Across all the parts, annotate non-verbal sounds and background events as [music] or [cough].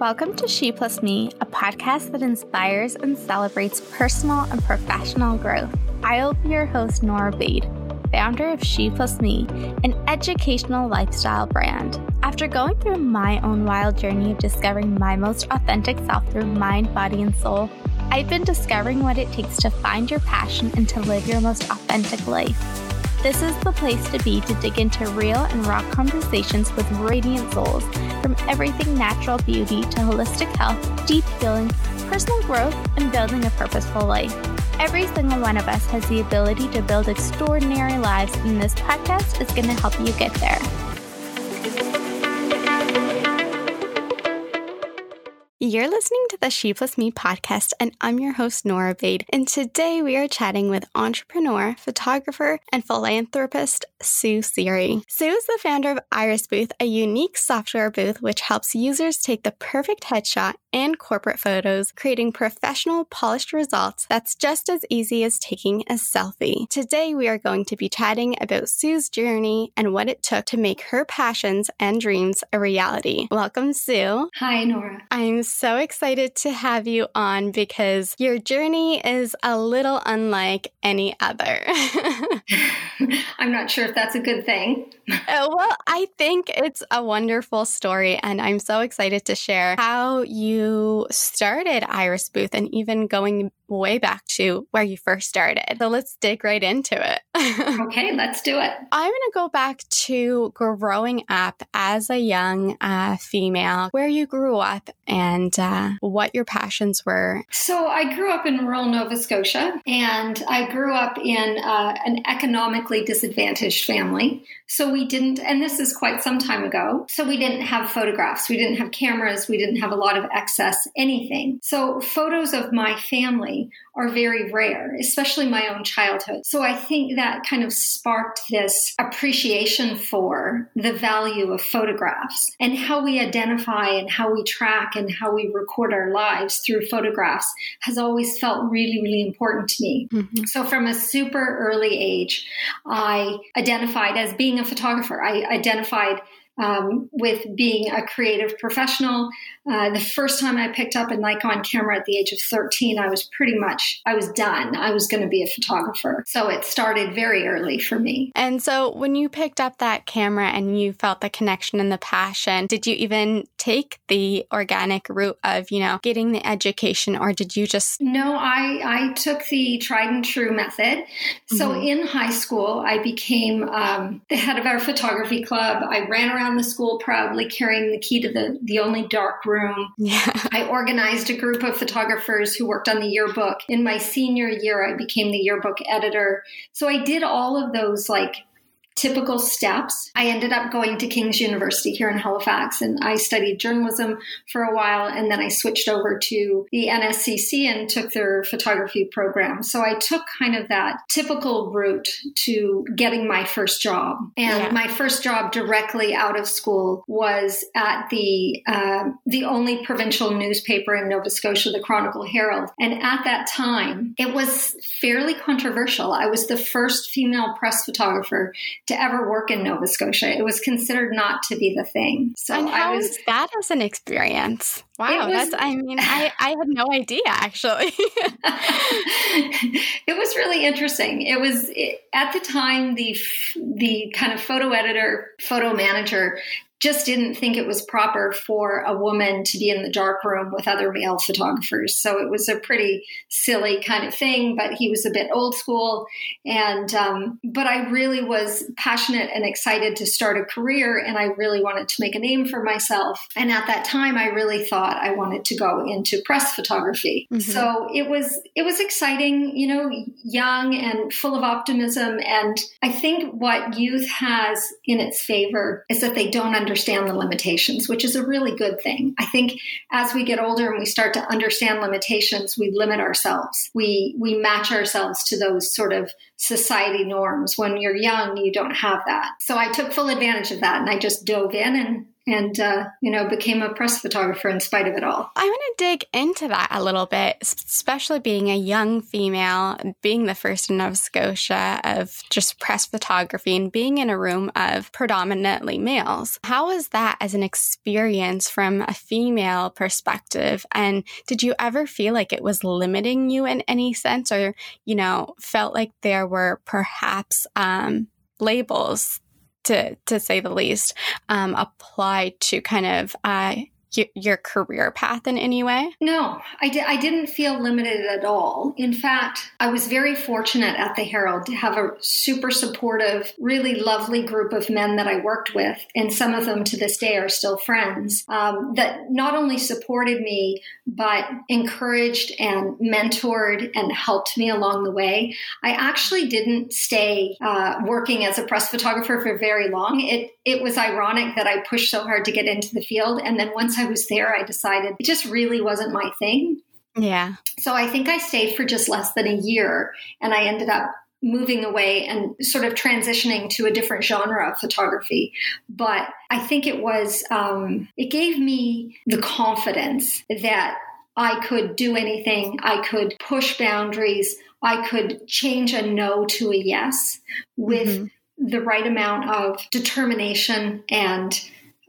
Welcome to She Plus Me, a podcast that inspires and celebrates personal and professional growth. I'll be your host, Nora Bade, founder of She Plus Me, an educational lifestyle brand. After going through my own wild journey of discovering my most authentic self through mind, body, and soul, I've been discovering what it takes to find your passion and to live your most authentic life. This is the place to be to dig into real and raw conversations with radiant souls from everything natural beauty to holistic health, deep healing, personal growth, and building a purposeful life. Every single one of us has the ability to build extraordinary lives, and this podcast is going to help you get there. You're listening to the She Plus Me podcast, and I'm your host, Nora Bade. And today we are chatting with entrepreneur, photographer, and philanthropist Sue Siri. Sue is the founder of Iris Booth, a unique software booth which helps users take the perfect headshot and corporate photos, creating professional, polished results that's just as easy as taking a selfie. Today, we are going to be chatting about Sue's journey and what it took to make her passions and dreams a reality. Welcome, Sue. Hi, Nora. I'm so excited to have you on because your journey is a little unlike any other. [laughs] [laughs] I'm not sure if that's a good thing. [laughs] Uh, well, I think it's a wonderful story, and I'm so excited to share how you started Iris Booth and even going way back to where you first started. So let's dig right into it. [laughs] okay, let's do it. I'm going to go back to growing up as a young uh, female, where you grew up and uh, what your passions were. So I grew up in rural Nova Scotia and I grew up in uh, an economically disadvantaged family. So we didn't, and this is quite some time ago, so we didn't have photographs, we didn't have cameras, we didn't have a lot of excess anything. So photos of my family are very rare, especially my own childhood. So I think that kind of sparked this appreciation for the value of photographs and how we identify and how we track and how we record our lives through photographs has always felt really, really important to me. Mm-hmm. So from a super early age, I identified as being a photographer. I identified um, with being a creative professional. Uh, the first time I picked up a Nikon camera at the age of 13, I was pretty much, I was done. I was going to be a photographer. So it started very early for me. And so when you picked up that camera and you felt the connection and the passion, did you even take the organic route of, you know, getting the education or did you just? No, I, I took the tried and true method. So mm-hmm. in high school, I became um, the head of our photography club. I ran around around the school proudly carrying the key to the, the only dark room. Yeah. I organized a group of photographers who worked on the yearbook. In my senior year, I became the yearbook editor. So I did all of those like typical steps. I ended up going to King's University here in Halifax and I studied journalism for a while and then I switched over to the NSCC and took their photography program. So I took kind of that typical route to getting my first job. And yeah. my first job directly out of school was at the uh, the only provincial newspaper in Nova Scotia, the Chronicle Herald. And at that time, it was fairly controversial. I was the first female press photographer to ever work in Nova Scotia. It was considered not to be the thing. So and how I was, that as an experience? Wow, was, that's I mean, I, [laughs] I had no idea actually. [laughs] it was really interesting. It was it, at the time the the kind of photo editor, photo manager just didn't think it was proper for a woman to be in the dark room with other male photographers. So it was a pretty silly kind of thing, but he was a bit old school. And, um, but I really was passionate and excited to start a career and I really wanted to make a name for myself. And at that time, I really thought I wanted to go into press photography. Mm-hmm. So it was, it was exciting, you know, young and full of optimism. And I think what youth has in its favor is that they don't understand understand the limitations, which is a really good thing. I think as we get older and we start to understand limitations, we limit ourselves. We we match ourselves to those sort of society norms. When you're young, you don't have that. So I took full advantage of that and I just dove in and and uh, you know became a press photographer in spite of it all. I want to dig into that a little bit, especially being a young female, being the first in Nova Scotia of just press photography and being in a room of predominantly males. How was that as an experience from a female perspective? And did you ever feel like it was limiting you in any sense, or you know, felt like there were perhaps um, labels to to say the least, um, apply to kind of uh, your career path in any way? No, I, di- I didn't feel limited at all. In fact, I was very fortunate at the Herald to have a super supportive, really lovely group of men that I worked with, and some of them to this day are still friends, um, that not only supported me, but encouraged and mentored and helped me along the way. I actually didn't stay uh, working as a press photographer for very long. It, it was ironic that I pushed so hard to get into the field. And then once I was there, I decided it just really wasn't my thing. Yeah. So I think I stayed for just less than a year and I ended up moving away and sort of transitioning to a different genre of photography. But I think it was, um, it gave me the confidence that I could do anything, I could push boundaries, I could change a no to a yes with mm-hmm. the right amount of determination and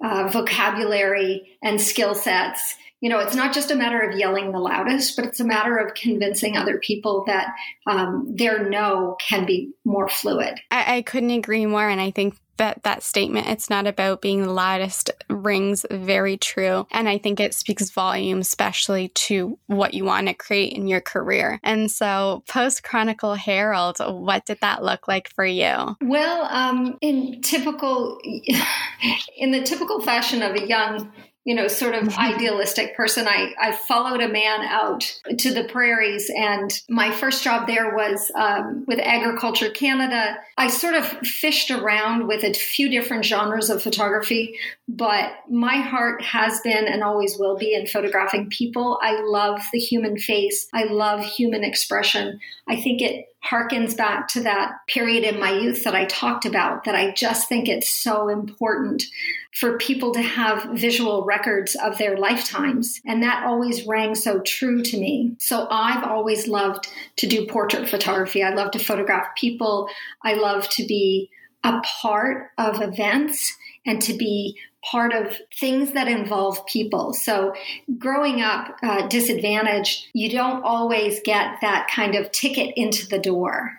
uh, vocabulary and skill sets. You know, it's not just a matter of yelling the loudest, but it's a matter of convincing other people that um, their no can be more fluid. I, I couldn't agree more. And I think that that statement. It's not about being the loudest rings very true. And i think it speaks volume especially to what you want to create in your career. And so post chronicle herald what did that look like for you? Well um, in typical [sighs] in the typical fashion of a young you know, sort of mm-hmm. idealistic person. I, I followed a man out to the prairies, and my first job there was um, with Agriculture Canada. I sort of fished around with a few different genres of photography, but my heart has been and always will be in photographing people. I love the human face, I love human expression. I think it harkens back to that period in my youth that I talked about, that I just think it's so important for people to have visual records of their lifetimes. And that always rang so true to me. So I've always loved to do portrait photography. I love to photograph people. I love to be a part of events and to be part of things that involve people. So, growing up uh, disadvantaged, you don't always get that kind of ticket into the door.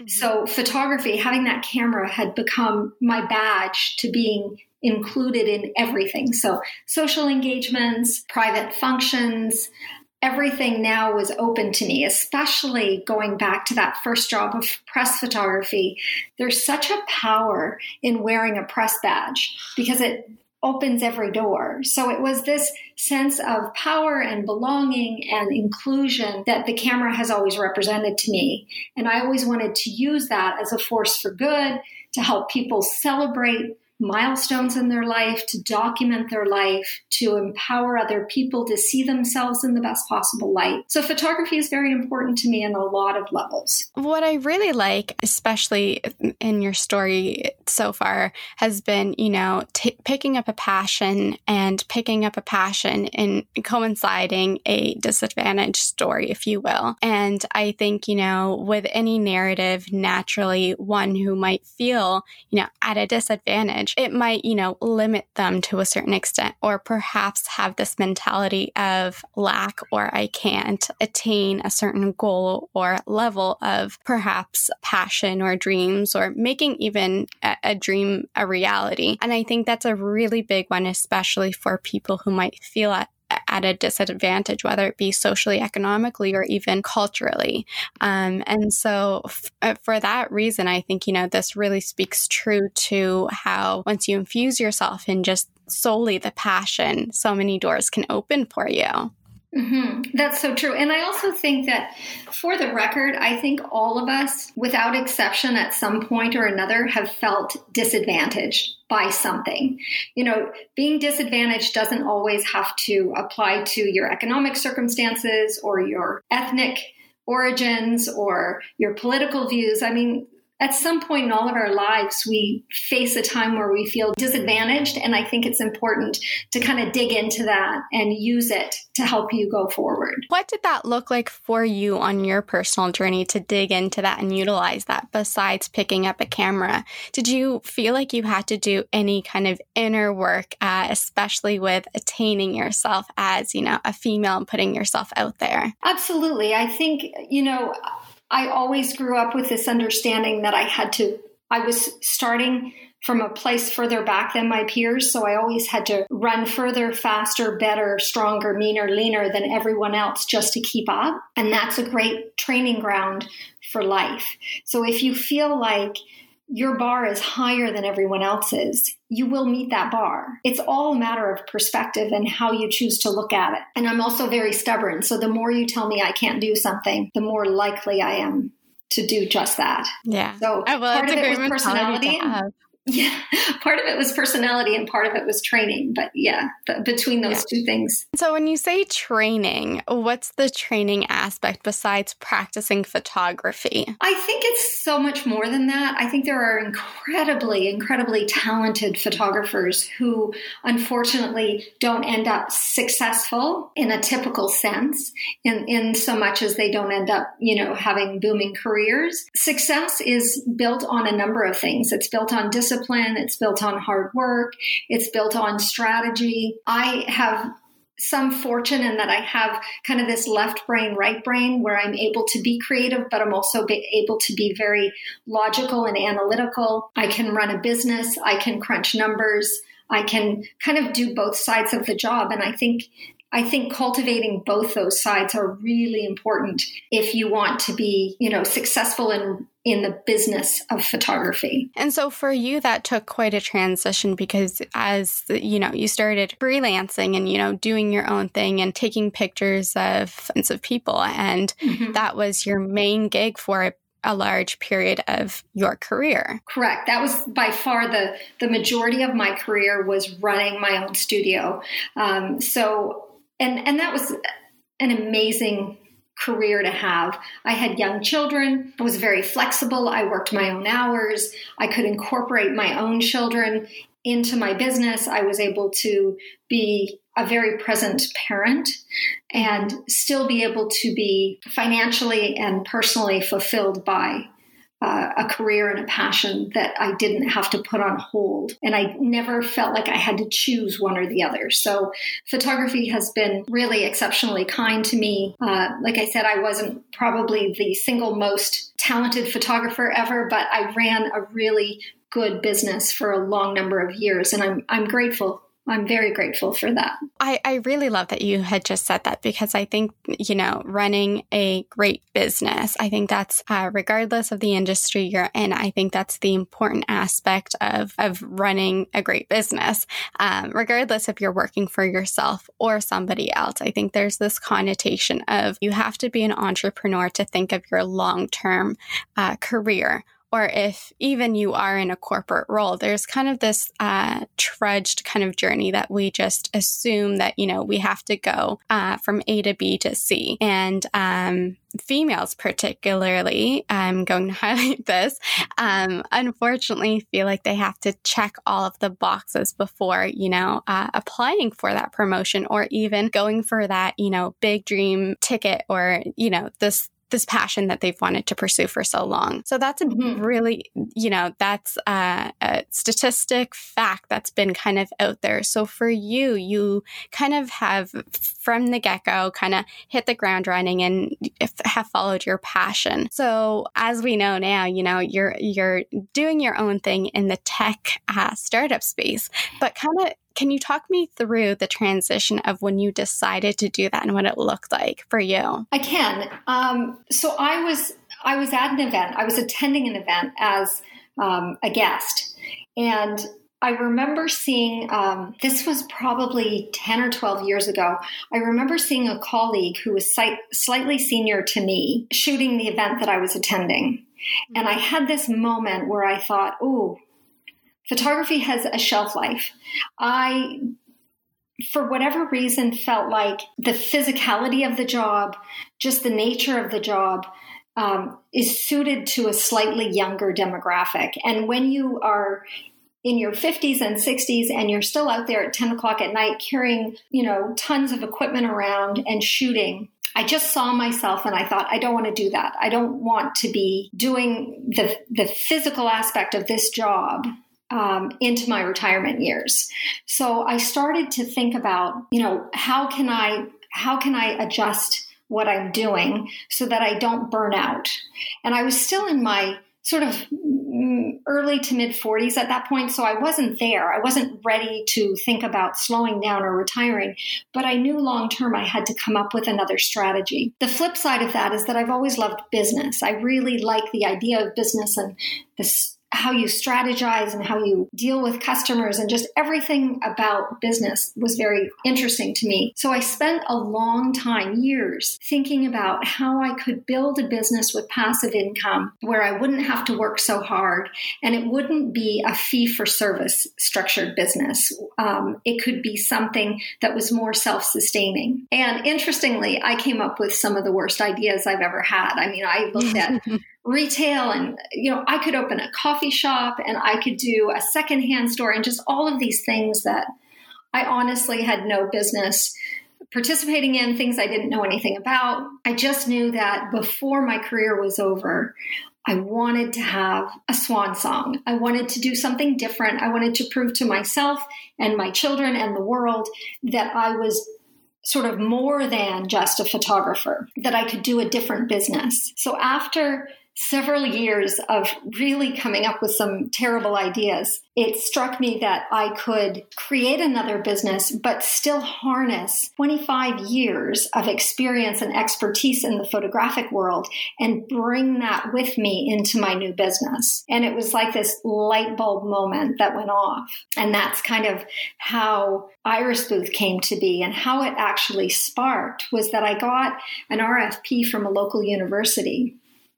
Mm-hmm. So, photography, having that camera had become my badge to being included in everything. So, social engagements, private functions, everything now was open to me, especially going back to that first job of press photography. There's such a power in wearing a press badge because it opens every door. So it was this sense of power and belonging and inclusion that the camera has always represented to me. And I always wanted to use that as a force for good to help people celebrate milestones in their life, to document their life, to empower other people to see themselves in the best possible light. So, photography is very important to me in a lot of levels. What I really like, especially in your story so far, has been, you know, t- picking up a passion and picking up a passion in coinciding a disadvantaged story, if you will. And I think, you know, with any narrative, naturally, one who might feel, you know, at a disadvantage it might, you know, limit them to a certain extent, or perhaps have this mentality of lack or I can't attain a certain goal or level of perhaps passion or dreams or making even a, a dream a reality. And I think that's a really big one, especially for people who might feel at at a disadvantage, whether it be socially, economically, or even culturally. Um, and so, f- uh, for that reason, I think, you know, this really speaks true to how once you infuse yourself in just solely the passion, so many doors can open for you. Mm-hmm. That's so true. And I also think that, for the record, I think all of us, without exception, at some point or another, have felt disadvantaged by something. You know, being disadvantaged doesn't always have to apply to your economic circumstances or your ethnic origins or your political views. I mean, at some point in all of our lives, we face a time where we feel disadvantaged. And I think it's important to kind of dig into that and use it to help you go forward. What did that look like for you on your personal journey to dig into that and utilize that besides picking up a camera? Did you feel like you had to do any kind of inner work, uh, especially with attaining yourself as, you know, a female and putting yourself out there? Absolutely. I think, you know, I always grew up with this understanding that I had to, I was starting from a place further back than my peers. So I always had to run further, faster, better, stronger, meaner, leaner than everyone else just to keep up. And that's a great training ground for life. So if you feel like your bar is higher than everyone else's, you will meet that bar. It's all a matter of perspective and how you choose to look at it. And I'm also very stubborn. So the more you tell me I can't do something, the more likely I am to do just that. Yeah. So oh, well, part of it was personality. Yeah, [laughs] part of it was personality and part of it was training. But yeah, between those yeah. two things. So when you say training, what's the training aspect besides practicing photography? I think it's so much more than that. I think there are incredibly, incredibly talented photographers who unfortunately don't end up successful in a typical sense, in, in so much as they don't end up, you know, having booming careers. Success is built on a number of things. It's built on discipline discipline, it's built on hard work, it's built on strategy. I have some fortune in that I have kind of this left brain, right brain, where I'm able to be creative, but I'm also able to be very logical and analytical. I can run a business, I can crunch numbers, I can kind of do both sides of the job. And I think I think cultivating both those sides are really important if you want to be, you know, successful in in the business of photography. And so for you that took quite a transition because as you know, you started freelancing and you know, doing your own thing and taking pictures of of people and mm-hmm. that was your main gig for a large period of your career. Correct. That was by far the the majority of my career was running my own studio. Um, so and and that was an amazing career to have. I had young children. I was very flexible. I worked my own hours. I could incorporate my own children into my business. I was able to be a very present parent and still be able to be financially and personally fulfilled by uh, a career and a passion that I didn't have to put on hold. And I never felt like I had to choose one or the other. So photography has been really exceptionally kind to me. Uh, like I said, I wasn't probably the single most talented photographer ever, but I ran a really good business for a long number of years. And I'm, I'm grateful I'm very grateful for that. I, I really love that you had just said that because I think, you know, running a great business, I think that's uh, regardless of the industry you're in, I think that's the important aspect of, of running a great business, um, regardless if you're working for yourself or somebody else. I think there's this connotation of you have to be an entrepreneur to think of your long term uh, career or if even you are in a corporate role, there's kind of this uh, trudged kind of journey that we just assume that, you know, we have to go uh, from A to B to C. And um, females, particularly, I'm going to [laughs] highlight this, um, unfortunately feel like they have to check all of the boxes before, you know, uh, applying for that promotion or even going for that, you know, big dream ticket or, you know, this this passion that they've wanted to pursue for so long. So that's a mm-hmm. really, you know, that's a, a, statistic fact that's been kind of out there. So for you, you kind of have from the get go kind of hit the ground running and have followed your passion. So as we know now, you know, you're you're doing your own thing in the tech uh, startup space, but kind of can you talk me through the transition of when you decided to do that and what it looked like for you? I can. Um, so I was I was at an event. I was attending an event as um, a guest, and I remember seeing um, this was probably 10 or 12 years ago. I remember seeing a colleague who was slight, slightly senior to me shooting the event that I was attending. And I had this moment where I thought, oh, photography has a shelf life. I, for whatever reason, felt like the physicality of the job, just the nature of the job, um, is suited to a slightly younger demographic. And when you are in your 50s and 60s and you're still out there at 10 o'clock at night carrying, you know, tons of equipment around and shooting, I just saw myself and I thought, I don't want to do that. I don't want to be doing the, the physical aspect of this job um, into my retirement years. So I started to think about, you know, how can I how can I adjust what I'm doing so that I don't burn out? And I was still in my sort of mm, early to mid 40s at that point. So I wasn't there. I wasn't ready to think about slowing down or retiring, but I knew long term I had to come up with another strategy. The flip side of that is that I've always loved business. I really like the idea of business and this how you strategize and how you deal with customers and just everything about business was very interesting to me. So I spent a long time, years, thinking about how I could build a business with passive income where I wouldn't have to work so hard and it wouldn't be a fee for service structured business. Um, it could be something that was more self sustaining. And interestingly, I came up with some of the worst ideas I've ever had. I mean, I looked at [laughs] retail and you know i could open a coffee shop and i could do a secondhand store and just all of these things that i honestly had no business participating in things i didn't know anything about i just knew that before my career was over I wanted to have a swan song. I wanted to do something different. I wanted to prove to myself and my children and the world that I was sort of more than just a photographer, that I could do a different business. So after several years of really coming up with some terrible ideas, it struck me that I could create another business, but still harness 25 years of experience and expertise in the photographic world and bring that with me into my new business. And it was like this light bulb moment that went off. And that's kind of how Iris Booth came to be and how it actually sparked was that I got an RFP from a local university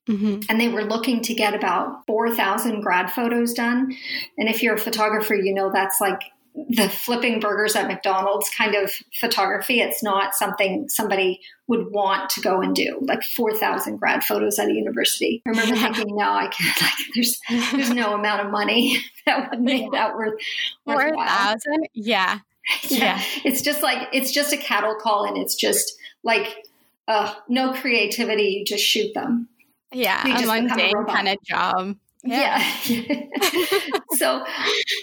Mm-hmm. And they were looking to get about 4,000 grad photos done. And if you're a photographer, you know that's like the flipping burgers at McDonald's kind of photography. It's not something somebody would want to go and do, like 4,000 grad photos at a university. I remember thinking, no, I can't, [laughs] like, there's, there's no amount of money [laughs] that would make that worth 4,000? Yeah. [laughs] yeah. Yeah. It's just like, it's just a cattle call and it's just like, uh, no creativity. You just shoot them. Yeah, a mundane kind of job. Yeah. yeah. [laughs] so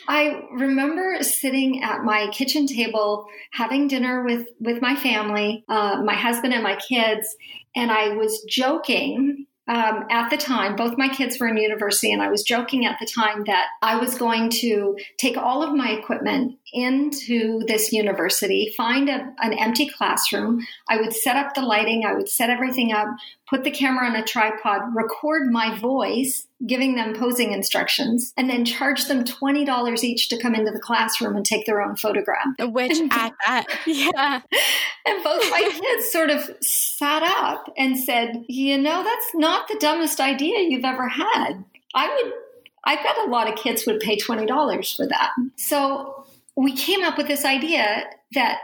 I remember sitting at my kitchen table having dinner with with my family, uh, my husband and my kids, and I was joking um, at the time, both my kids were in university, and I was joking at the time that I was going to take all of my equipment into this university, find a, an empty classroom. I would set up the lighting, I would set everything up, put the camera on a tripod, record my voice, giving them posing instructions, and then charge them $20 each to come into the classroom and take their own photograph. Which at that, [laughs] yeah. and both my [laughs] kids sort of sat up and said, You know, that's not the dumbest idea you've ever had. I would I bet a lot of kids would pay $20 for that. So we came up with this idea that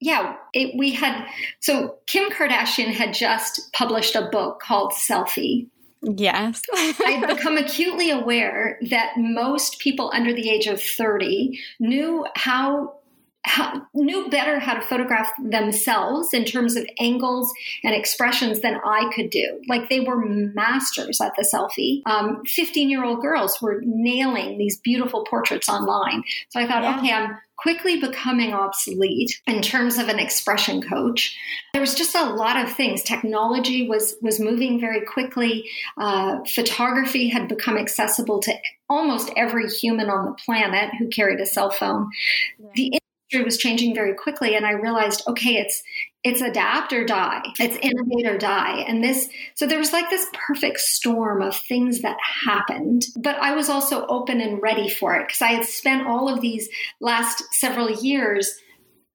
yeah, it, we had so Kim Kardashian had just published a book called Selfie. Yes. [laughs] I'd become acutely aware that most people under the age of 30 knew how how, knew better how to photograph themselves in terms of angles and expressions than I could do. Like they were masters at the selfie. 15 um, year old girls were nailing these beautiful portraits online. So I thought, yeah. okay, I'm quickly becoming obsolete in terms of an expression coach. There was just a lot of things. Technology was was moving very quickly. Uh, photography had become accessible to almost every human on the planet who carried a cell phone. The industry was changing very quickly and i realized okay it's it's adapt or die. It's innovate or die. And this so there was like this perfect storm of things that happened but i was also open and ready for it because i had spent all of these last several years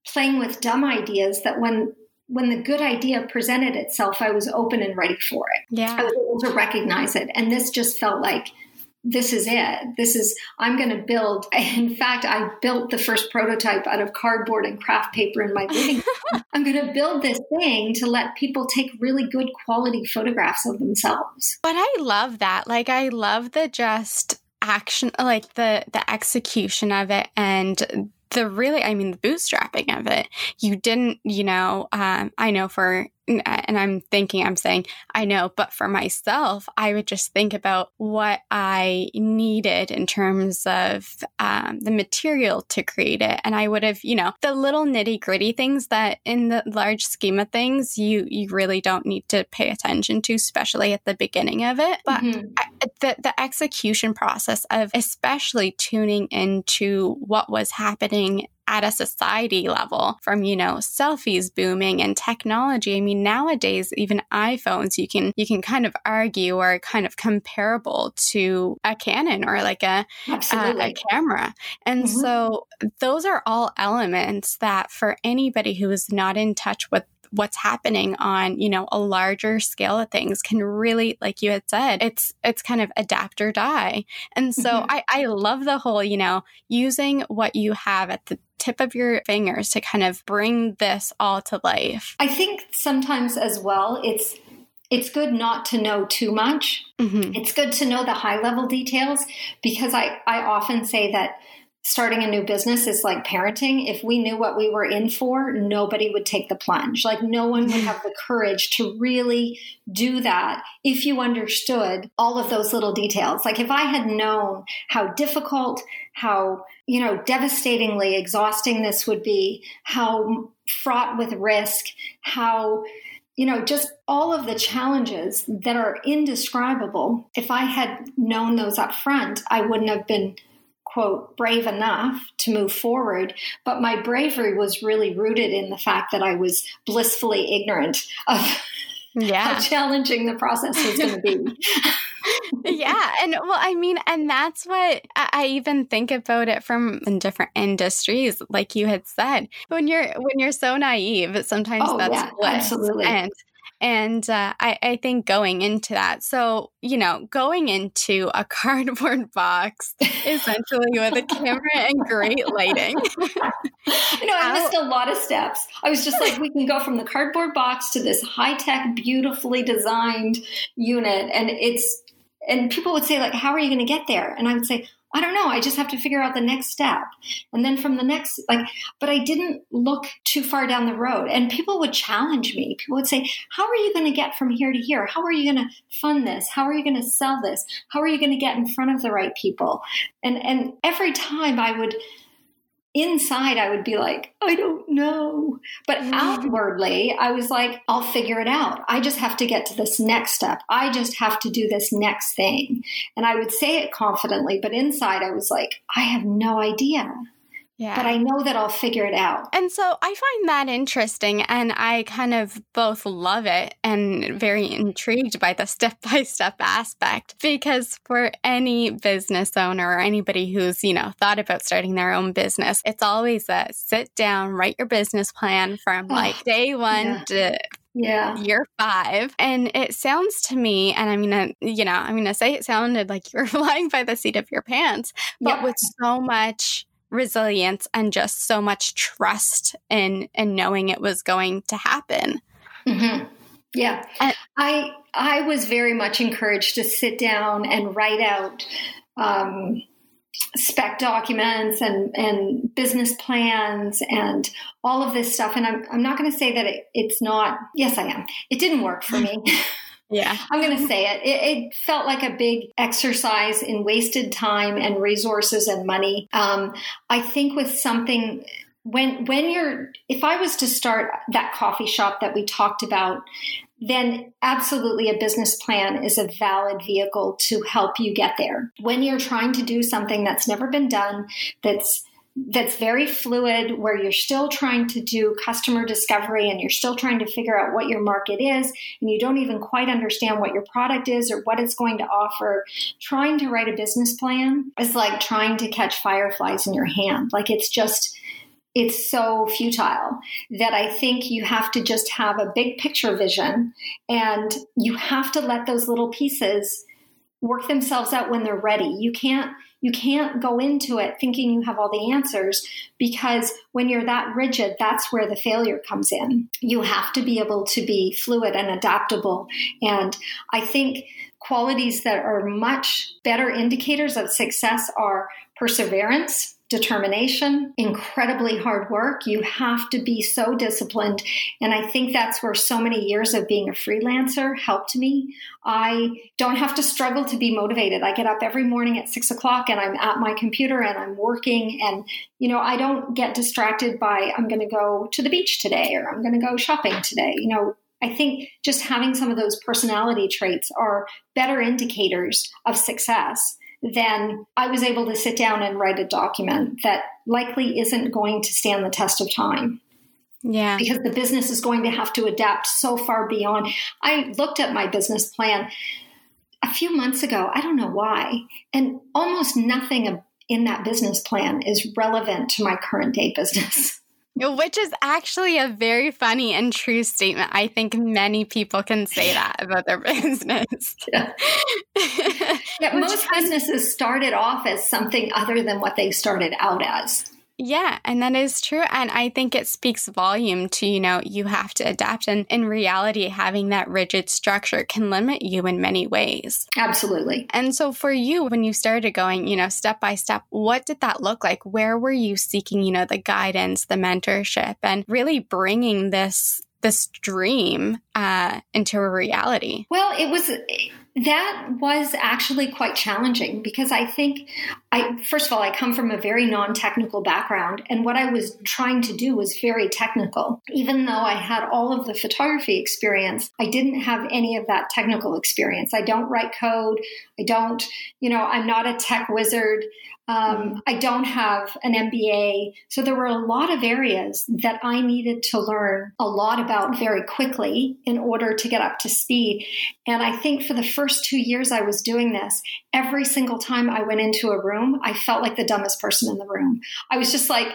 playing with dumb ideas that when when the good idea presented itself i was open and ready for it. Yeah. I was able to recognize it. And this just felt like this is it. This is, I'm going to build. [laughs] In fact, I built the first prototype out of cardboard and craft paper in my [laughs] living room. I'm going to build this thing to let people take really good quality photographs of themselves. But I love that. Like, I love the just action like the the execution of it and the really, I mean, the bootstrapping of it, you didn't, you know, um, I know for, and I'm thinking, I'm saying, I know, but for myself, I would just think about what I needed in terms of um, the material to create it. And I would have, you know, the little nitty gritty things that in the large scheme of things, you, you really don't need to pay attention to, especially at the beginning of it. But mm-hmm. I, the, the execution process of especially tuning into what was happening at a society level from you know selfies booming and technology. I mean nowadays even iphones you can you can kind of argue are kind of comparable to a canon or like a a, a, camera. And mm-hmm. so those are all elements that for anybody who is not in touch with what's happening on, you know, a larger scale of things can really, like you had said, it's it's kind of adapt or die. And so mm-hmm. I, I love the whole, you know, using what you have at the tip of your fingers to kind of bring this all to life. I think sometimes as well, it's it's good not to know too much. Mm-hmm. It's good to know the high level details because I, I often say that starting a new business is like parenting. If we knew what we were in for, nobody would take the plunge. Like, no one would [laughs] have the courage to really do that if you understood all of those little details. Like, if I had known how difficult, how, you know, devastatingly exhausting this would be, how fraught with risk, how you know, just all of the challenges that are indescribable. If I had known those up front, I wouldn't have been quote, brave enough to move forward. But my bravery was really rooted in the fact that I was blissfully ignorant of [laughs] yeah. how challenging the process was going to be. [laughs] yeah and well i mean and that's what I, even think about it from in different industries like you had said when you're when you're so naive sometimes oh, that's yeah, absolutely and and uh, I, I think going into that, so, you know, going into a [laughs] cardboard box essentially with a camera and great lighting. [laughs] you know, I missed a lot of steps. I was just like, we can go from the cardboard box to this high tech, beautifully designed unit. And it's, and people would say, like, how are you going to get there? And I would say, I don't know. I just have to figure out the next step. And then from the next, like, but I didn't look too far down the road. And people would challenge me. People would say, How are you going to get from here to here? How are you going to fund this? How are you going to sell this? How are you going to get in front of the right people? And, and every time I would, inside I would be like, I don't know. But mm-hmm. outwardly, I was like, I'll figure it out. I just have to get to this next step. I just have to do this next thing. And I would say it confidently, but inside I was like, I have no idea. Yeah. But I know that I'll figure it out. And so I find that interesting. And I kind of both love it and very intrigued by the step by step aspect. Because for any business owner or anybody who's, you know, thought about starting their own business, it's always a sit down, write your business plan from like day one yeah. to yeah year five and it sounds to me and i'm gonna uh, you know i'm gonna say it sounded like you were [laughs] flying by the seat of your pants but with so much resilience and just so much trust in in knowing it was going to happen. Mm-hmm. Yeah, and, I I was very much encouraged to sit down and write out. Um, spec documents and, and business plans and all of this stuff. And I'm, I'm not going to say that it, it's not, yes, I am. It didn't work for me. [laughs] Yeah. I'm going to say it. it. it. felt like a big exercise in wasted time and resources and money. Um, I think with something when when you're if I was to start that coffee shop that we talked about, then absolutely a business plan is a valid vehicle to help you get there. When you're trying to do something that's never been done, that's that's very fluid where you're still trying to do customer discovery and you're still trying to figure out what your market is and you don't even quite understand what your product is or what it's going to offer trying to write a business plan is like trying to catch fireflies in your hand like it's just it's so futile that I think you have to just have a big picture vision and you have to let those little pieces work themselves out when they're ready. You can't you can't go into it thinking you have all the answers because when you're that rigid, that's where the failure comes in. You have to be able to be fluid and adaptable. And I think qualities that are much better indicators of success are perseverance determination, incredibly hard work. You have to be so disciplined. And I think that's where so many years of being a freelancer helped me. I don't have to struggle to be motivated. I get up every morning at six o'clock and I'm at my computer and I'm working. And, you know, I don't get distracted by, I'm going to go to the beach today or I'm going to go shopping today. You know, I think just having some of those personality traits are better indicators of success then I was able to sit down and write a document that likely isn't going to stand the test of time. Yeah. Because the business is going to have to adapt so far beyond. I looked at my business plan a few months ago. I don't know why. And almost nothing in that business plan is relevant to my current day business. [laughs] Which is actually a very funny and true statement. I think many people can say that about their [laughs] business. Yeah. [laughs] yeah most businesses started off as something other than what they started out as. Yeah, and that is true. And I think it speaks volume to, you know, you have to adapt. And in reality, having that rigid structure can limit you in many ways. Absolutely. And so for you, when you started going, you know, step by step, what did that look like? Where were you seeking, you know, the guidance, the mentorship, and really bringing this this dream uh, into a reality? Well, it was that was actually quite challenging because I think I first of all I come from a very non-technical background and what I was trying to do was very technical. Even though I had all of the photography experience, I didn't have any of that technical experience. I don't write code. I don't, you know, I'm not a tech wizard. Um, I don't have an MBA. So there were a lot of areas that I needed to learn a lot about very quickly in order to get up to speed. And I think for the first two years I was doing this, every single time I went into a room, I felt like the dumbest person in the room. I was just like,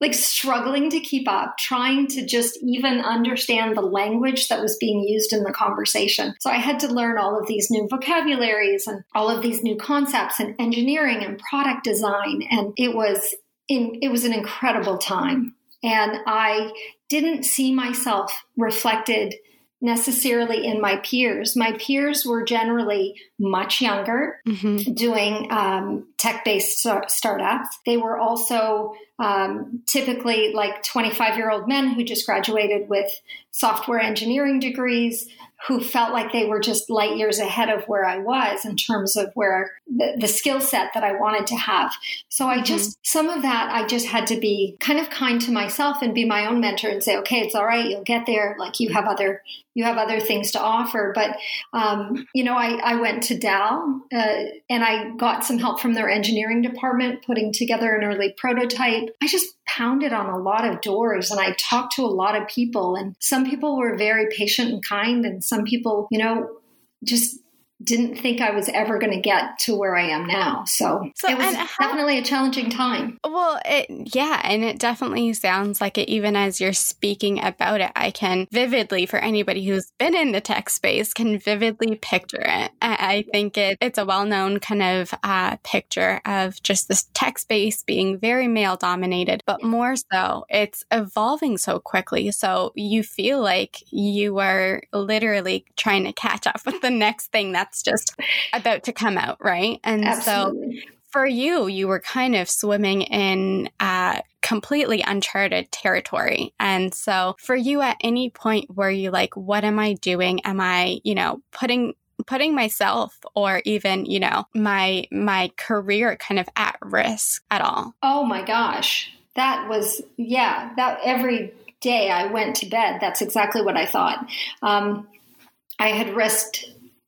like struggling to keep up, trying to just even understand the language that was being used in the conversation. So I had to learn all of these new vocabularies and all of these new concepts and engineering and product design. And it was in, it was an incredible time. And I didn't see myself reflected necessarily in my peers. My peers were generally much younger, mm-hmm. doing um, tech based startups. They were also um, typically like 25 year old men who just graduated with software engineering degrees who felt like they were just light years ahead of where I was in terms of where the, the skill set that I wanted to have. So I mm-hmm. just, some of that, I just had to be kind of kind to myself and be my own mentor and say, okay, it's all right. You'll get there. Like you have other, you have other things to offer. But, um, you know, I, I went to Dell uh, and I got some help from their engineering department putting together an early prototype. I just pounded on a lot of doors and I talked to a lot of people and some people were very patient and kind and some people, you know, just didn't think I was ever going to get to where I am now. So, so it was how, definitely a challenging time. Well, it, yeah, and it definitely sounds like it. Even as you're speaking about it, I can vividly, for anybody who's been in the tech space, can vividly picture it. I, I think it, it's a well-known kind of uh, picture of just this tech space being very male dominated, but more so, it's evolving so quickly. So you feel like you are literally trying to catch up with the next thing that that's just about to come out, right? And Absolutely. so for you, you were kind of swimming in uh, completely uncharted territory. And so for you, at any point where you like, what am I doing? Am I, you know, putting putting myself or even you know my my career kind of at risk at all oh my gosh that was yeah that every day i went to bed that's exactly what i thought um, i had risked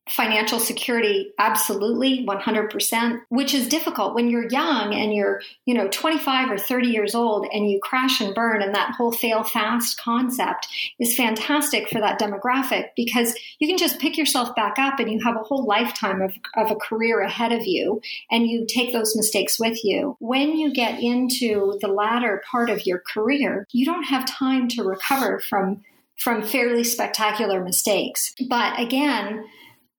financial security absolutely 100% which is difficult when you're young and you're you know 25 or 30 years old and you crash and burn and that whole fail fast concept is fantastic for that demographic because you can just pick yourself back up and you have a whole lifetime of, of a career ahead of you and you take those mistakes with you. When you get into the latter part of your career you don't have time to recover from from fairly spectacular mistakes. But again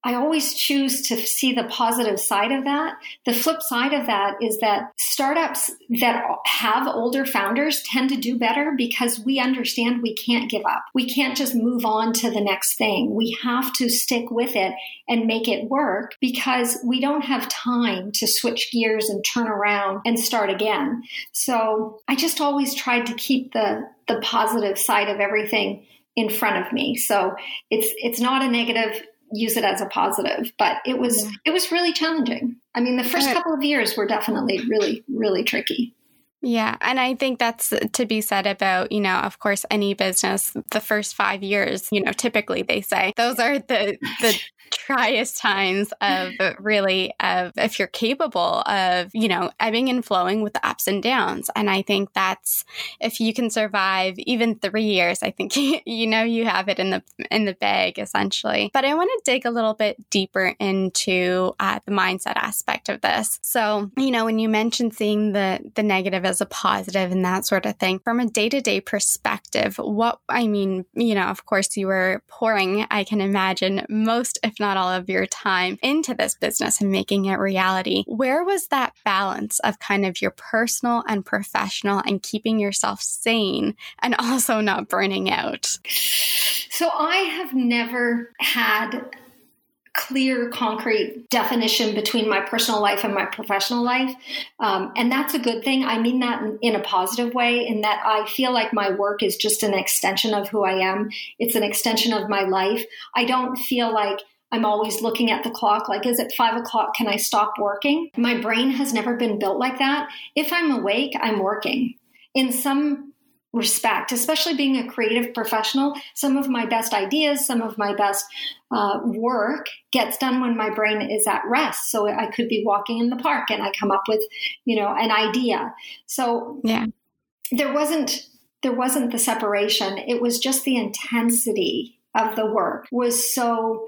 I always choose to see the positive side of that. The flip side of that is that startups that have older founders tend to do better because we understand we can't give up. We can't just move on to the next thing. We have to stick with it and make it work because we don't have time to switch gears and turn around and start again. So I just always tried to keep the, the positive side of everything in front of me. So it's it's not a negative use it as a positive but it was yeah. it was really challenging. I mean the first couple of years were definitely really really tricky yeah. And I think that's to be said about, you know, of course, any business, the first five years, you know, typically they say those are the, the [laughs] driest times of really of if you're capable of you know ebbing and flowing with the ups and downs and i think that's if you can survive even three years i think [laughs] you know you have it in the in the bag essentially but i want to dig a little bit deeper into uh, the mindset aspect of this so you know when you mentioned seeing the the negative as a positive and that sort of thing from a day-to-day perspective what i mean you know of course you were pouring i can imagine most if not all of your time into this business and making it reality. Where was that balance of kind of your personal and professional and keeping yourself sane and [laughs] also not burning out? So I have never had clear, concrete definition between my personal life and my professional life. Um, and that's a good thing. I mean that in, in, a positive way, in that I feel like my work is just an extension of who I am, it's an extension of my life. I don't feel like I'm always looking at the clock, like, is it five o'clock? Can I stop working? My brain has never been built like that. If I'm awake, I'm working. In some respect, especially being a creative professional, some of my best ideas, some of my best uh, work gets done when my brain is at rest. So I could be walking in the park and I come up with, you know, an idea. So yeah, there wasn't there wasn't the separation. It was just the intensity of the work was so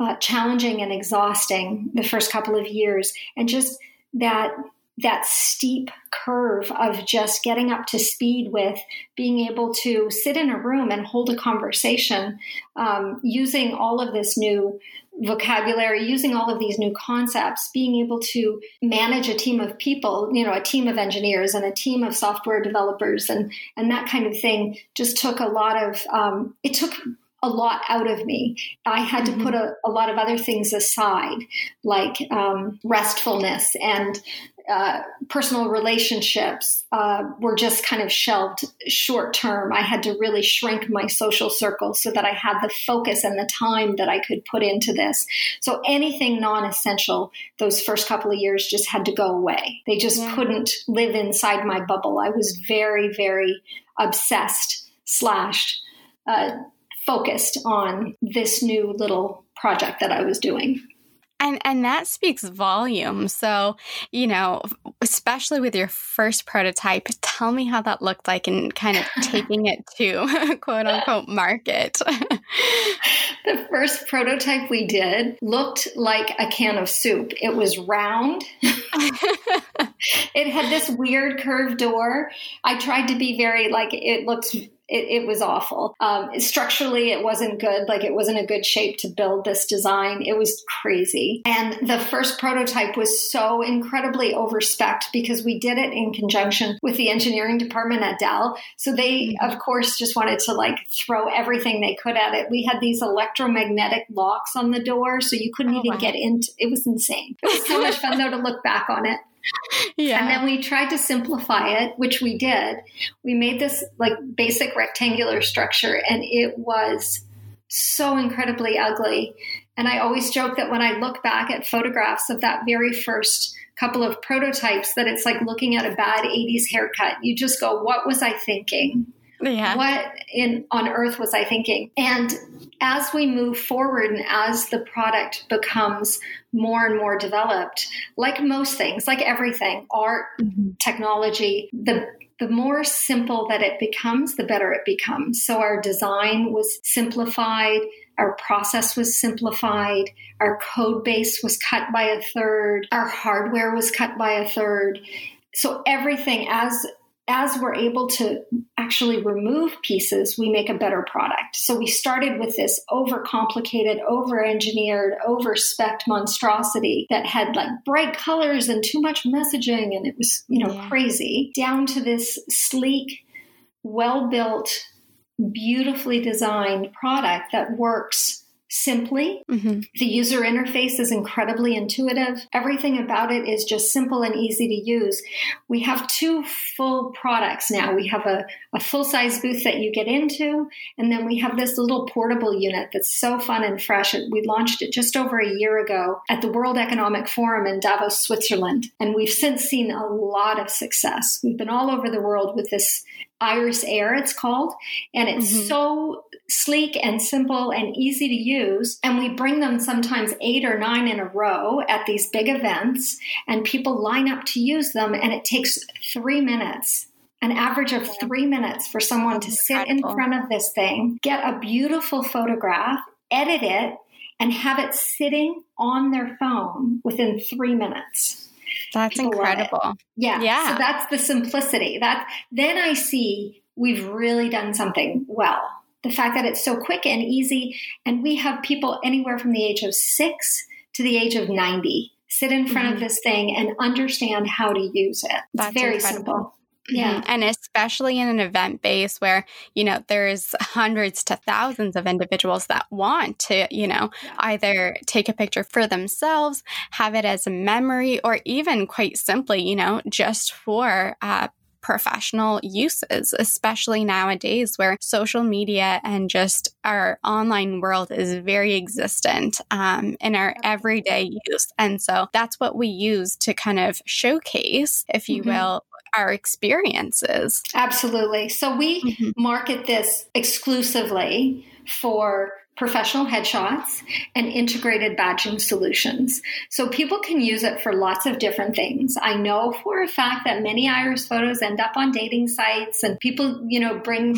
uh, challenging and exhausting the first couple of years, and just that that steep curve of just getting up to speed with being able to sit in a room and hold a conversation um, using all of this new vocabulary using all of these new concepts being able to manage a team of people you know a team of engineers and a team of software developers and and that kind of thing just took a lot of um, it took a lot out of me. I had mm-hmm. to put a, a, lot of other things aside, like um, restfulness and uh, personal relationships uh, were just kind of shelved short term. I had to really shrink my social circle so that I had the focus and the time that I could put into this. So anything non essential, those first couple of years just had to go away. They just yeah. couldn't live inside my bubble. I was very, very obsessed, slashed. Uh, focused on this new little project that I was doing. And and that speaks volume. So, you know, especially with your first prototype, tell me how that looked like and kind of [laughs] taking it to [laughs] quote unquote market. the first prototype we did looked like a can of soup. It was round. [laughs] it had this weird curved door. I tried to be very like it looks it, it was awful. Um, structurally, it wasn't good. Like it wasn't a good shape to build this design. It was crazy. And the first prototype was so incredibly overspec because we did it in conjunction with the engineering department at Dell. So they, of course, just wanted to like throw everything they could at it. We had these electromagnetic locks on the door, so you couldn't oh, even wow. get into. It was insane. It was so much fun though to look back on it [laughs] yeah. And then we tried to simplify it, which we did. We made this like basic rectangular structure and it was so incredibly ugly. And I always joke that when I look back at photographs of that very first couple of prototypes that it's like looking at a bad 80s haircut. You just go, what was I thinking? Yeah. What in on earth was I thinking? And as we move forward and as the product becomes more and more developed, like most things, like everything, art, mm-hmm. technology, the the more simple that it becomes, the better it becomes. So our design was simplified, our process was simplified, our code base was cut by a third, our hardware was cut by a third. So everything as as we're able to actually remove pieces, we make a better product. So we started with this overcomplicated, over engineered, over spec monstrosity that had like bright colors and too much messaging, and it was, you know, yeah. crazy, down to this sleek, well built, beautifully designed product that works simply. Mm-hmm. The user interface is incredibly intuitive. Everything about it is just simple and easy to use. We have two full products now. We have a, a full size booth that you get into, and then we have this little portable unit that's so fun and fresh. We launched it just over a year ago at the World Economic Forum in Davos, Switzerland, and we've since seen a lot of success. We've been all over the world with this Iris Air, it's called. And it's mm-hmm. so sleek and simple and easy to use. And we bring them sometimes eight or nine in a row at these big events, and people line up to use them. And it takes three minutes an average of three minutes for someone to sit in front of this thing, get a beautiful photograph, edit it, and have it sitting on their phone within three minutes. That's People incredible. Yeah. Yeah. So that's the simplicity. That then I see we've really done something well. The fact that it's so quick and easy, and we have people anywhere from the age of six to the age of 90 sit in front mm-hmm. of this thing and understand how to use it. It's very incredible. simple. Yeah. Mm-hmm. And especially in an event base where, you know, there's hundreds to thousands of individuals that want to, you know, yeah. either take a picture for themselves, have it as a memory, or even quite simply, you know, just for uh, professional uses, especially nowadays where social media and just our online world is very existent um, in our everyday use. And so that's what we use to kind of showcase, if you mm-hmm. will, our experiences. Absolutely. So we mm-hmm. market this exclusively for professional headshots and integrated badging solutions. So people can use it for lots of different things. I know for a fact that many iris photos end up on dating sites and people, you know, bring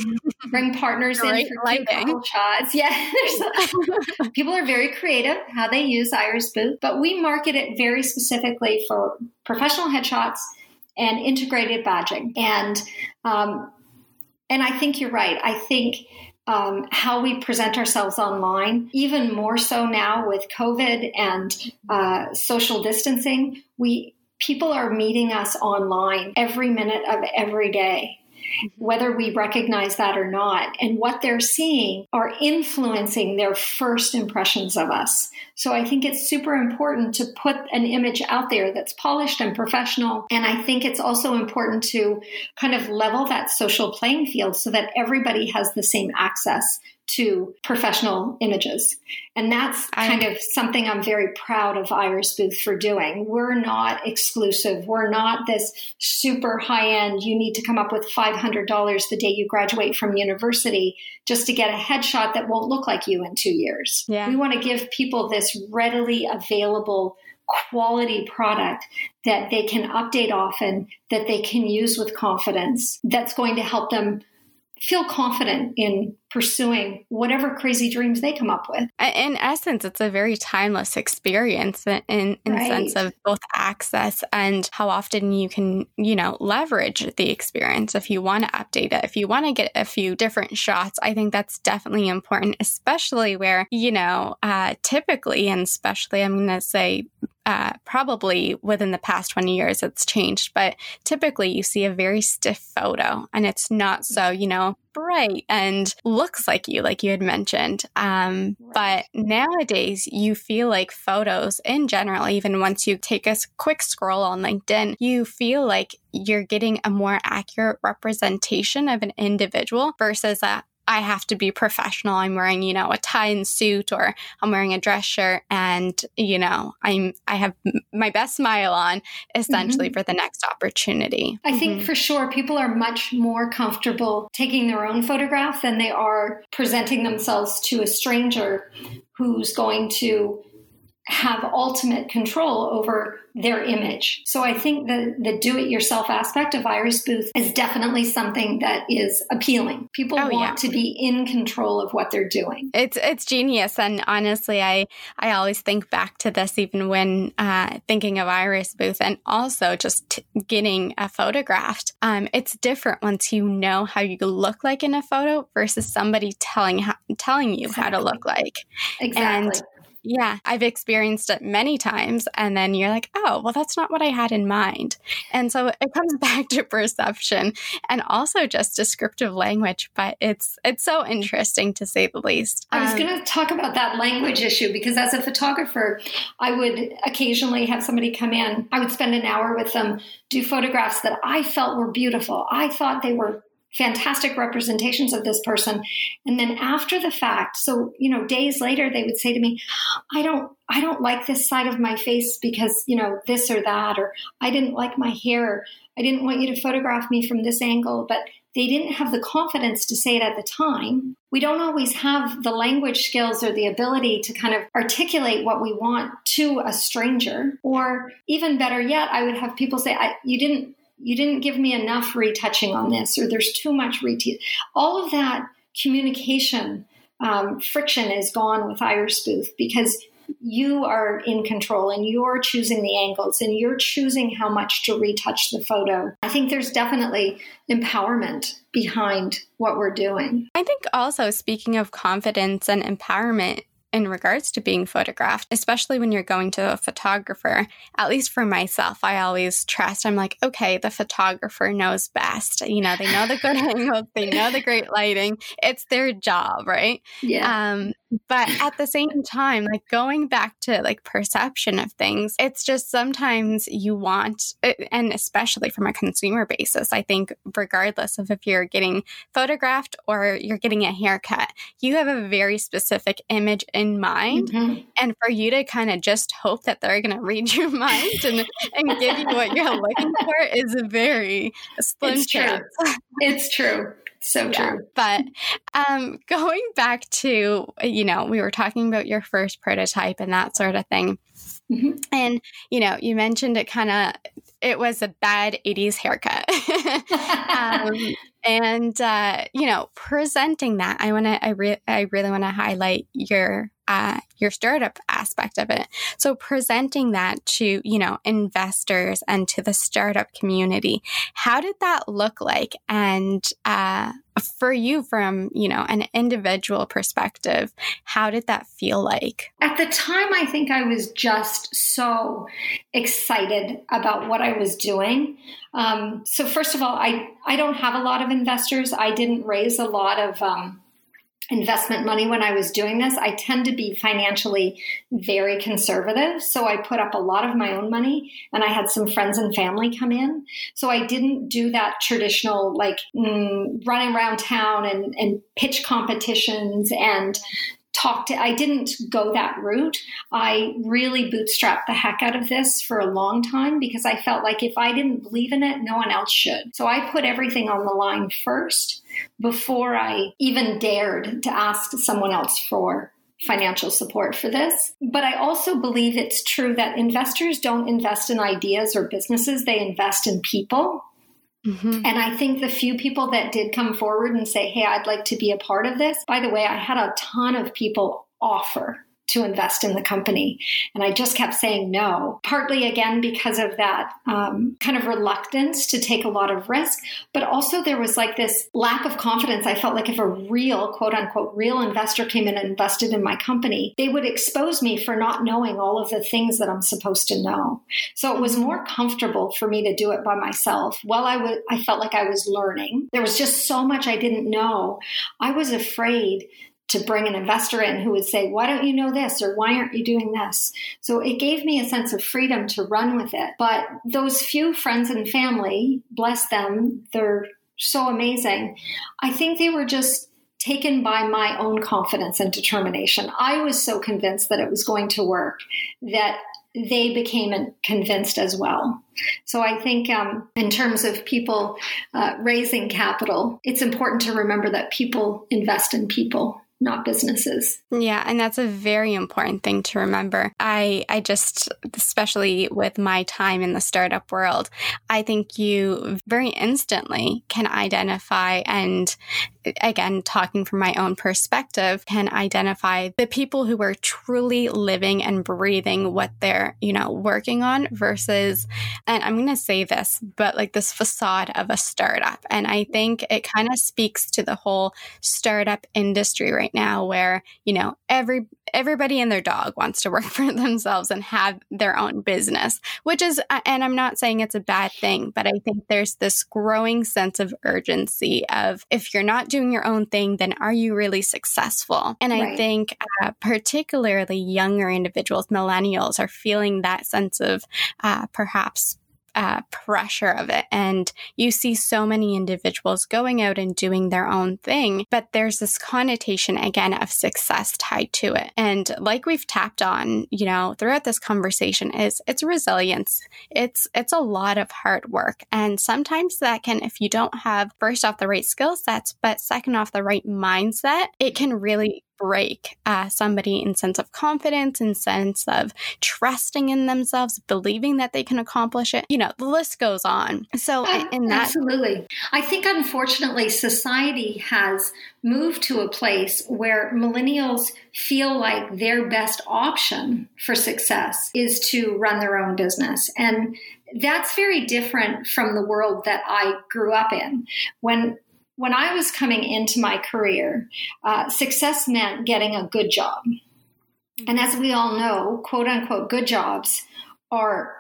bring partners in for couple shots. Yeah. [laughs] [laughs] people are very creative how they use iris booth, but we market it very specifically for professional headshots and integrated badging. And um, and I think you're right. I think um, how we present ourselves online, even more so now with COVID and uh, social distancing, we people are meeting us online every minute of every day Mm-hmm. whether we recognize that or not. And what they're seeing are influencing their first impressions of us. So I think it's super important to put an image out there that's polished and professional. And I think it's also important to kind of level that social playing field so that everybody has the same access to professional images. And that's kind of something I'm very proud of Iris Booth for doing. We're not exclusive. We're not this super high end, you need to come up with $500 the day you graduate from university just to get a headshot that won't look like you in two years. Yeah. We want to give people this readily available quality product that they can update often, that they can use with confidence, that's going to help them feel confident in pursuing whatever crazy dreams they come up with. In essence, it's a very timeless experience in, in, right. sense of both access and how often you can, you know, leverage the experience if you want to update it, if you want to get a few different shots. I think that's definitely important, especially where, you know, uh, typically, and especially I'm going to say uh, probably within the past 20 years it's changed, but typically you see a very stiff photo and it's not so, you know, bright and looks like you, like you had mentioned. Um, right. But nowadays, you feel like photos in general, even once you take a quick scroll on LinkedIn, you feel like you're getting a more accurate representation of an individual versus a I have to be professional. I'm wearing, you know, a tie and suit or I'm wearing a dress shirt and, you know, I'm I have my best smile on essentially mm-hmm. for the next opportunity. I mm-hmm. think for sure people are much more comfortable taking their own photograph than they are presenting themselves to a stranger who's going to have ultimate control over their image. So I think the the do it yourself aspect of Iris Booth is definitely something that is appealing. People oh, want yeah. to be in control of what they're doing. It's it's genius, and honestly, I I always think back to this even when uh, thinking of Iris Booth, and also just t- getting a photographed. Um, it's different once you know how you look like in a photo versus somebody telling how, telling you exactly. how to look like. Exactly. And yeah, I've experienced it many times. And then you're like, oh, well, that's not what I had in mind. And so it comes [laughs] back to perception and also just descriptive language. But it's it's so interesting to say the least. I was um, going to talk about that language issue because as a photographer, I would occasionally have somebody come in. I would spend an hour with them, do photographs that I felt were beautiful. I thought they were fantastic representations of this person. And then after the fact so you know days later they would say to me i don't i don't like this side of my face because you know this or that or i didn't like my hair i didn't want you to photograph me from this angle. But they didn't have the confidence to say it at the time. We don't always have the language skills or the ability to kind of articulate what we want to a stranger. Or even better yet i would have people say you didn't you didn't give me enough retouching on this, or there's too much retouch. All of that communication um, friction is gone with Iris Booth because you are in control and you're choosing the angles and you're choosing how much to retouch the photo. I think there's definitely empowerment behind what we're doing. I think also, speaking of confidence and empowerment, in regards to being photographed, especially when you're going to a photographer. At least for myself, I always trust. I'm like, okay, the photographer knows best. You know, they know the good [laughs] angles, they know the great lighting. It's their job, right? Yeah. Um, but at the same time, like going back to like perception of things, it's just sometimes you want, uh, and especially from a consumer basis, I think, regardless of if you're getting photographed or you're getting a haircut, you have a very specific image in mind. Mm-hmm. And for you to kind of just hope that they're going to read your [laughs] mind and, and give you what you're looking for is a very slim it's chance. True. It's true. So yeah. true. But um, [laughs] going back to, you know, we were talking about your first prototype and that sort of thing. Mm-hmm. And, you know, you mentioned it kind of, it was a bad 80s haircut. [laughs] um, [laughs] and, uh, you know, presenting that, I want to, I, re- I really want to highlight your uh, your startup aspect of it. So presenting that to, you know, investors and to the startup community, how did that look like? And uh, for you, from, you know, an individual perspective, how did that feel like? At the time, I think I was just so excited about what I was doing. Um, so first of all, I, I don't have a lot of investors. I didn't raise a lot of, um, investment money when I was doing this, I tend to be financially very conservative. So I put up a lot of my own money and I had some friends and family come in. So I didn't do that traditional like mm, running around town and, and pitch competitions and talk to i didn't go that route i really bootstrapped the heck out of this for a long time because i felt like if i didn't believe in it no one else should so i put everything on the line first before i even dared to ask someone else for financial support for this. But I also believe it's true that investors don't invest in ideas or businesses, they invest in people. Mm-hmm. And I think the few people that did come forward and say, Hey, I'd like to be a part of this, by the way, I had a ton of people offer to invest in the company. And I just kept saying no, partly again because of that um, kind of reluctance to take a lot of risk. But also, there was like this lack of confidence. I felt like if a real, quote unquote, real investor came in and invested in my company, they would expose me for not knowing all of the things that I'm supposed to know. So it was more comfortable for me to do it by myself. While I was, I felt like I was learning. There was just so much I didn't know. I was afraid to bring an investor in who would say, Why don't you know this? or Why aren't you doing this? So it gave me a sense of freedom to run with it. But those few friends and family, bless them, they're so amazing. I think they were just taken by my own confidence and determination. I was so convinced that it was going to work that they became convinced as well. So I think, um, in terms of people uh, raising capital, it's important to remember that people invest in people not businesses. Yeah, and that's a very important thing to remember. I I just especially with my time in the startup world, I think you very instantly can identify and again talking from my own perspective can identify the people who are truly living and breathing what they're, you know, working on versus and I'm going to say this, but like this facade of a startup. And I think it kind of speaks to the whole startup industry right now where, you know, every everybody and their dog wants to [laughs] work for themselves and have their own business, which is and I'm not saying it's a bad thing, but I think there's this growing sense of urgency of if you're not doing your own thing, then are you really successful? And right. I think uh, particularly younger individuals, millennials, are feeling that sense of uh, perhaps uh, pressure of it. And you see so many individuals going out and doing their own thing, but there's this connotation again of success tied to it. And like we've tapped on, you know, throughout this conversation is it's resilience. It's it's a lot of hard work. And sometimes that can, if you don't have first off the right skill sets, but second off the right mindset, it can really break uh, somebody in sense of confidence in sense of trusting in themselves believing that they can accomplish it. You know the list goes on. So in that absolutely. I think unfortunately society has moved to a place where millennials feel like their best option for success is to run their own business. And that's very different from the world that I grew up in. When when I was coming into my career, uh, success meant getting a good job. And as we all know, quote unquote, good jobs are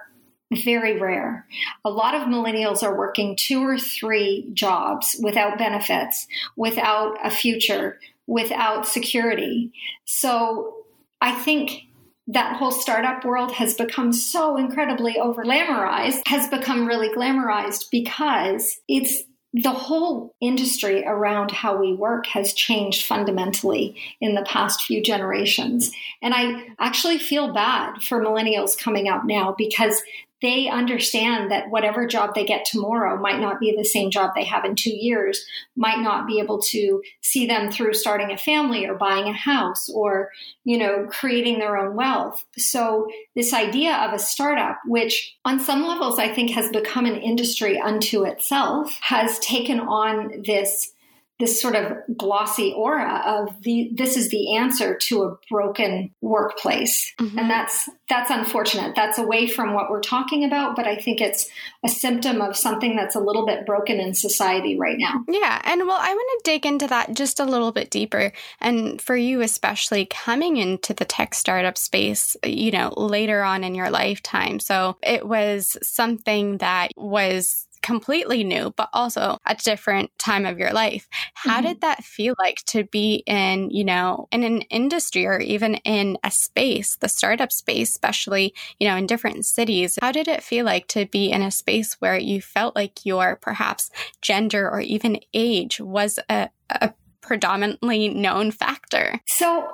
very rare. A lot of millennials are working two or three jobs without benefits, without a future, without security. So I think that whole startup world has become so incredibly over glamorized, has become really glamorized because it's the whole industry around how we work has changed fundamentally in the past few generations. And I actually feel bad for millennials coming up now because they understand that whatever job they get tomorrow might not be the same job they have in two years, might not be able to see them through starting a family or buying a house or, you know, creating their own wealth. So this idea of a startup, which on some levels I think has become an industry unto itself, has taken on this this sort of glossy aura of the this is the answer to a broken workplace. Mm-hmm. and that's that's unfortunate. That's away from what we're talking about but i think it's a symptom of something that's a little bit broken in society right now. Yeah. And well i want to dig into that just a little bit deeper. And for you especially coming into the tech startup space you know later on in your lifetime. So it was something that was completely new, but also a different time of your life. How mm-hmm. did that feel like to be in, you know, in an industry or even in a space, the startup space, especially, you know, in different cities? How did it feel like to be in a space where you felt like your perhaps gender or even age was a, a predominantly known factor? So,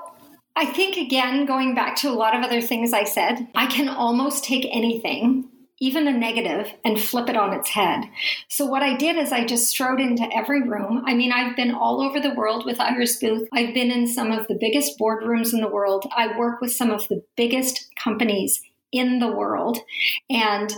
I think, again, going back to a lot of other things I said, I can almost take anything even a negative, and flip it on its head. So, what I did is I just strode into every room. I mean, I've been all over the world with Iris Booth. I've been in some of the biggest boardrooms in the world. I work with some of the biggest companies in the world. And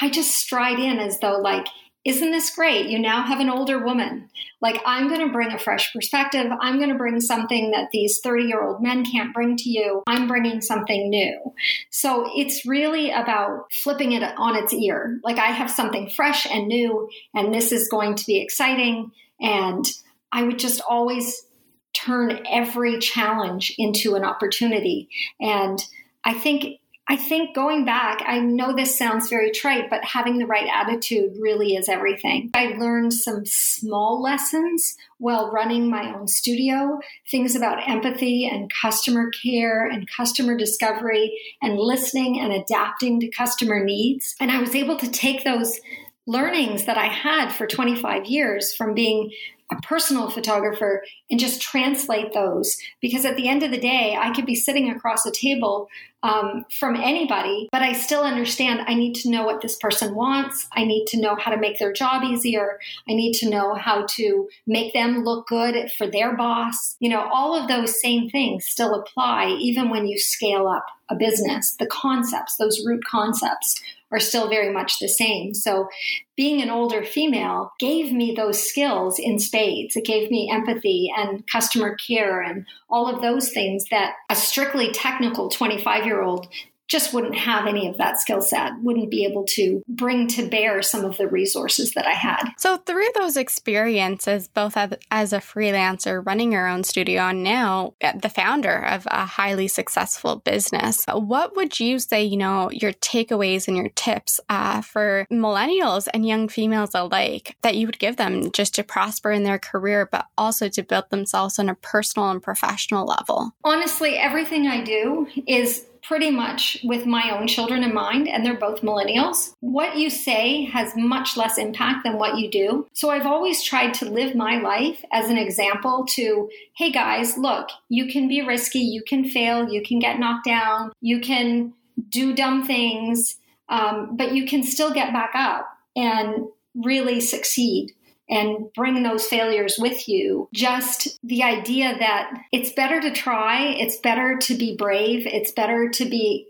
I just stride in as though, like, isn't this great? You now have an older woman. Like, I'm going to bring a fresh perspective. I'm going to bring something that these 30 year old men can't bring to you. I'm bringing something new. So it's really about flipping it on its ear. Like, I have something fresh and new, and this is going to be exciting. And I would just always turn every challenge into an opportunity. And I think I think going back, I know this sounds very trite, but having the right attitude really is everything. I learned some small lessons while running my own studio, things about empathy and customer care and customer discovery and listening and adapting to customer needs. And I was able to take those learnings that I had for 25 years from being a personal photographer and just translate those. Because at the end of the day i could be sitting across a table um, from anybody but i still understand i need to know what this person wants. I need to know how to make their job easier. I need to know how to make them look good for their boss. You know all of those same things still apply even when you scale up a business. The concepts those root concepts are still very much the same. So being an older female gave me those skills in spades. It gave me empathy and customer care and all of those things that a strictly technical 25 year old just wouldn't have any of that skill set, wouldn't be able to bring to bear some of the resources that I had. So, through those experiences, both as a freelancer running your own studio and now the founder of a highly successful business, what would you say, you know, your takeaways and your tips uh, for millennials and young females alike that you would give them just to prosper in their career, but also to build themselves on a personal and professional level? Honestly, everything I do is pretty much with my own children in mind, and they're both millennials. What you say has much less impact than what you do. So I've always tried to live my life as an example to, hey guys, look, you can be risky, you can fail, you can get knocked down, you can do dumb things, um, but you can still get back up and really succeed and bring those failures with you. Just the idea that it's better to try, it's better to be brave, it's better to be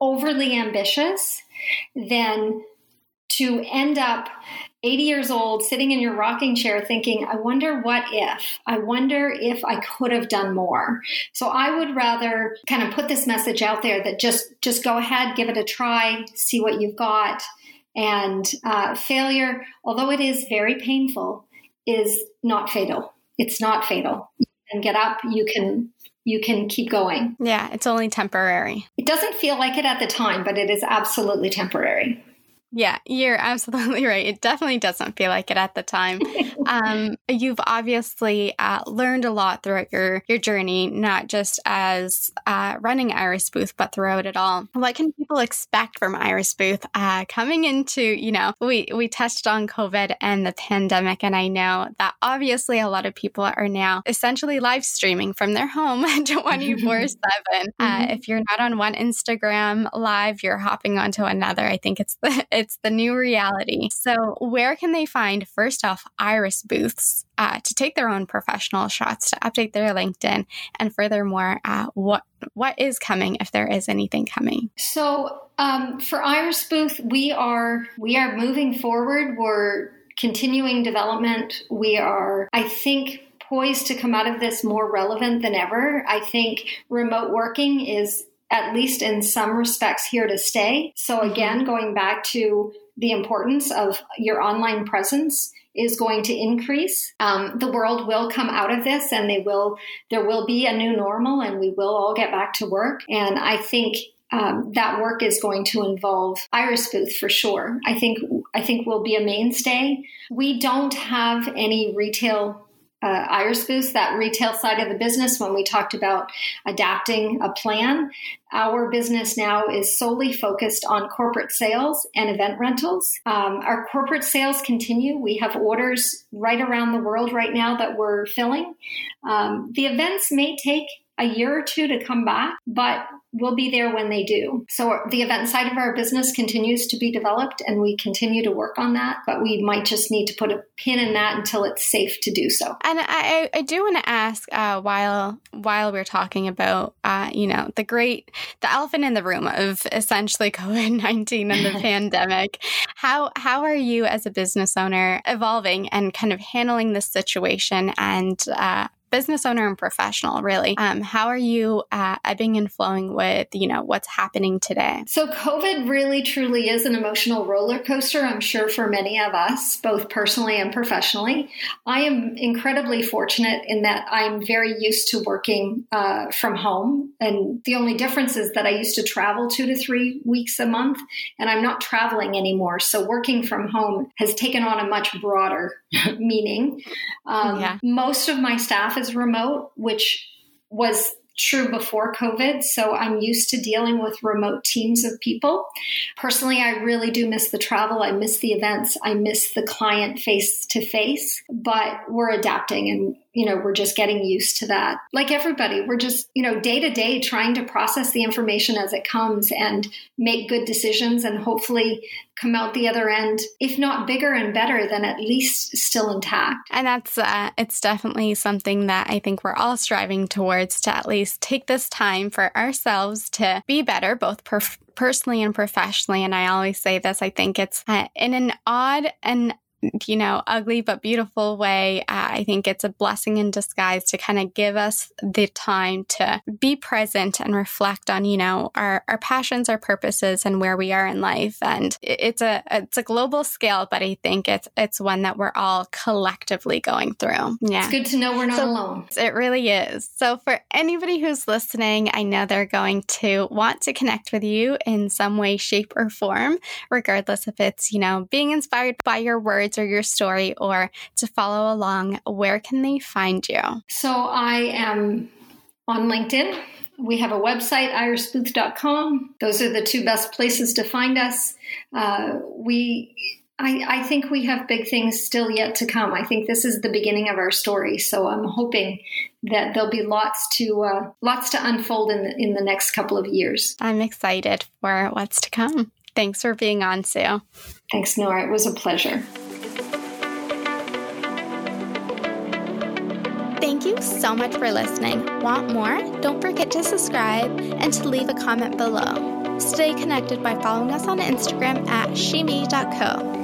overly ambitious than to end up 80 years old sitting in your rocking chair thinking, I wonder what if? I wonder if I could have done more. So I would rather kind of put this message out there that just just go ahead, give it a try, see what you've got and uh, failure, although it is very painful, is not fatal. It's not fatal. And get up. You can you can keep going. Yeah, it's only temporary. It doesn't feel like it at the time, but it is absolutely temporary. Yeah, you're absolutely [laughs] right. It definitely doesn't feel like it at the time. [laughs] um, you've obviously uh, learned a lot throughout your your journey, not just as uh, running Iris Booth, but throughout it all. What can people expect from Iris Booth uh, coming into? You know, we we touched on COVID and the pandemic, and I know that obviously a lot of people are now essentially live streaming from their home [laughs] twenty four seven. [laughs] Uh, mm-hmm. If you're not on one Instagram live, you're hopping onto another. I think it's the [laughs] it's the new reality. So, where can they find, first off, Iris booths uh, to take their own professional shots, to update their LinkedIn, and furthermore, uh, what what is coming if there is anything coming? So, um, for Iris Booth, we are we are moving forward. We're continuing development. We are, I think, poised to come out of this more relevant than ever. I think remote working is at least in some respects, here to stay. So, mm-hmm. again, going back to the importance of your online presence is going to increase. Um, the world will come out of this, and they will. There will be a new normal, and we will all get back to work. And I think um, that work is going to involve Iris Booth for sure. I think I think will be a mainstay. We don't have any retail uh, Iris Booth, that retail side of the business, when we talked about adapting a plan, our business now is solely focused on corporate sales and event rentals. Um, our corporate sales continue. We have orders right around the world right now that we're filling. Um, the events may take a year or two to come back, but we'll be there when they do. So the event side of our business continues to be developed and we continue to work on that, but we might just need to put a pin in that until it's safe to do so. And I, I do want to ask uh, while while we're talking about uh, you know the great the elephant in the room of essentially COVID nineteen and the [laughs] pandemic, how how are you as a business owner evolving and kind of handling this situation and uh, business owner and professional, really. Um, how are you uh, ebbing and flowing with, you know, what's happening today? So COVID really truly is an emotional roller coaster, I'm sure for many of us, both personally and professionally. I am incredibly fortunate in that I'm very used to working uh, from home. And the only difference is that I used to travel two to three weeks a month, and I'm not traveling anymore. So working from home has taken on a much broader [laughs] meaning. Um, yeah. Most of my staff is remote, which was true before COVID. So I'm used to dealing with remote teams of people. Personally, I really do miss the travel. I miss the events. I miss the client face to face, but we're adapting and you know, we're just getting used to that. Like everybody, we're just, you know, day to day trying to process the information as it comes and make good decisions and hopefully come out the other end, if not bigger and better, than at least still intact. And that's, uh, it's definitely something that I think we're all striving towards to at least take this time for ourselves to be better, both per- personally and professionally. And I always say this, I think it's uh, in an odd and you know, ugly but beautiful way. Uh, I think it's a blessing in disguise to kind of give us the time to be present and reflect on, you know, our, our passions, our purposes, and where we are in life. And it's a it's a global scale, but I think it's it's one that we're all collectively going through. Yeah, it's good to know we're not so, alone. It really is. So for anybody who's listening, I know they're going to want to connect with you in some way, shape, or form, regardless if it's you know being inspired by your words or your story or to follow along, where can they find you? So I am on LinkedIn. We have a website, irisbooth.com. Those are the two best places to find us. Uh, we I, I, think we have big things still yet to come. I think this is the beginning of our story. So I'm hoping that there'll be lots to uh, lots to unfold in the, in the next couple of years. I'm excited for what's to come. Thanks for being on, Sue. Thanks, Nora. It was a pleasure. Thank you so much for listening. Want more? Don't forget to subscribe and to leave a comment below. Stay connected by following us on Instagram at sheme.co.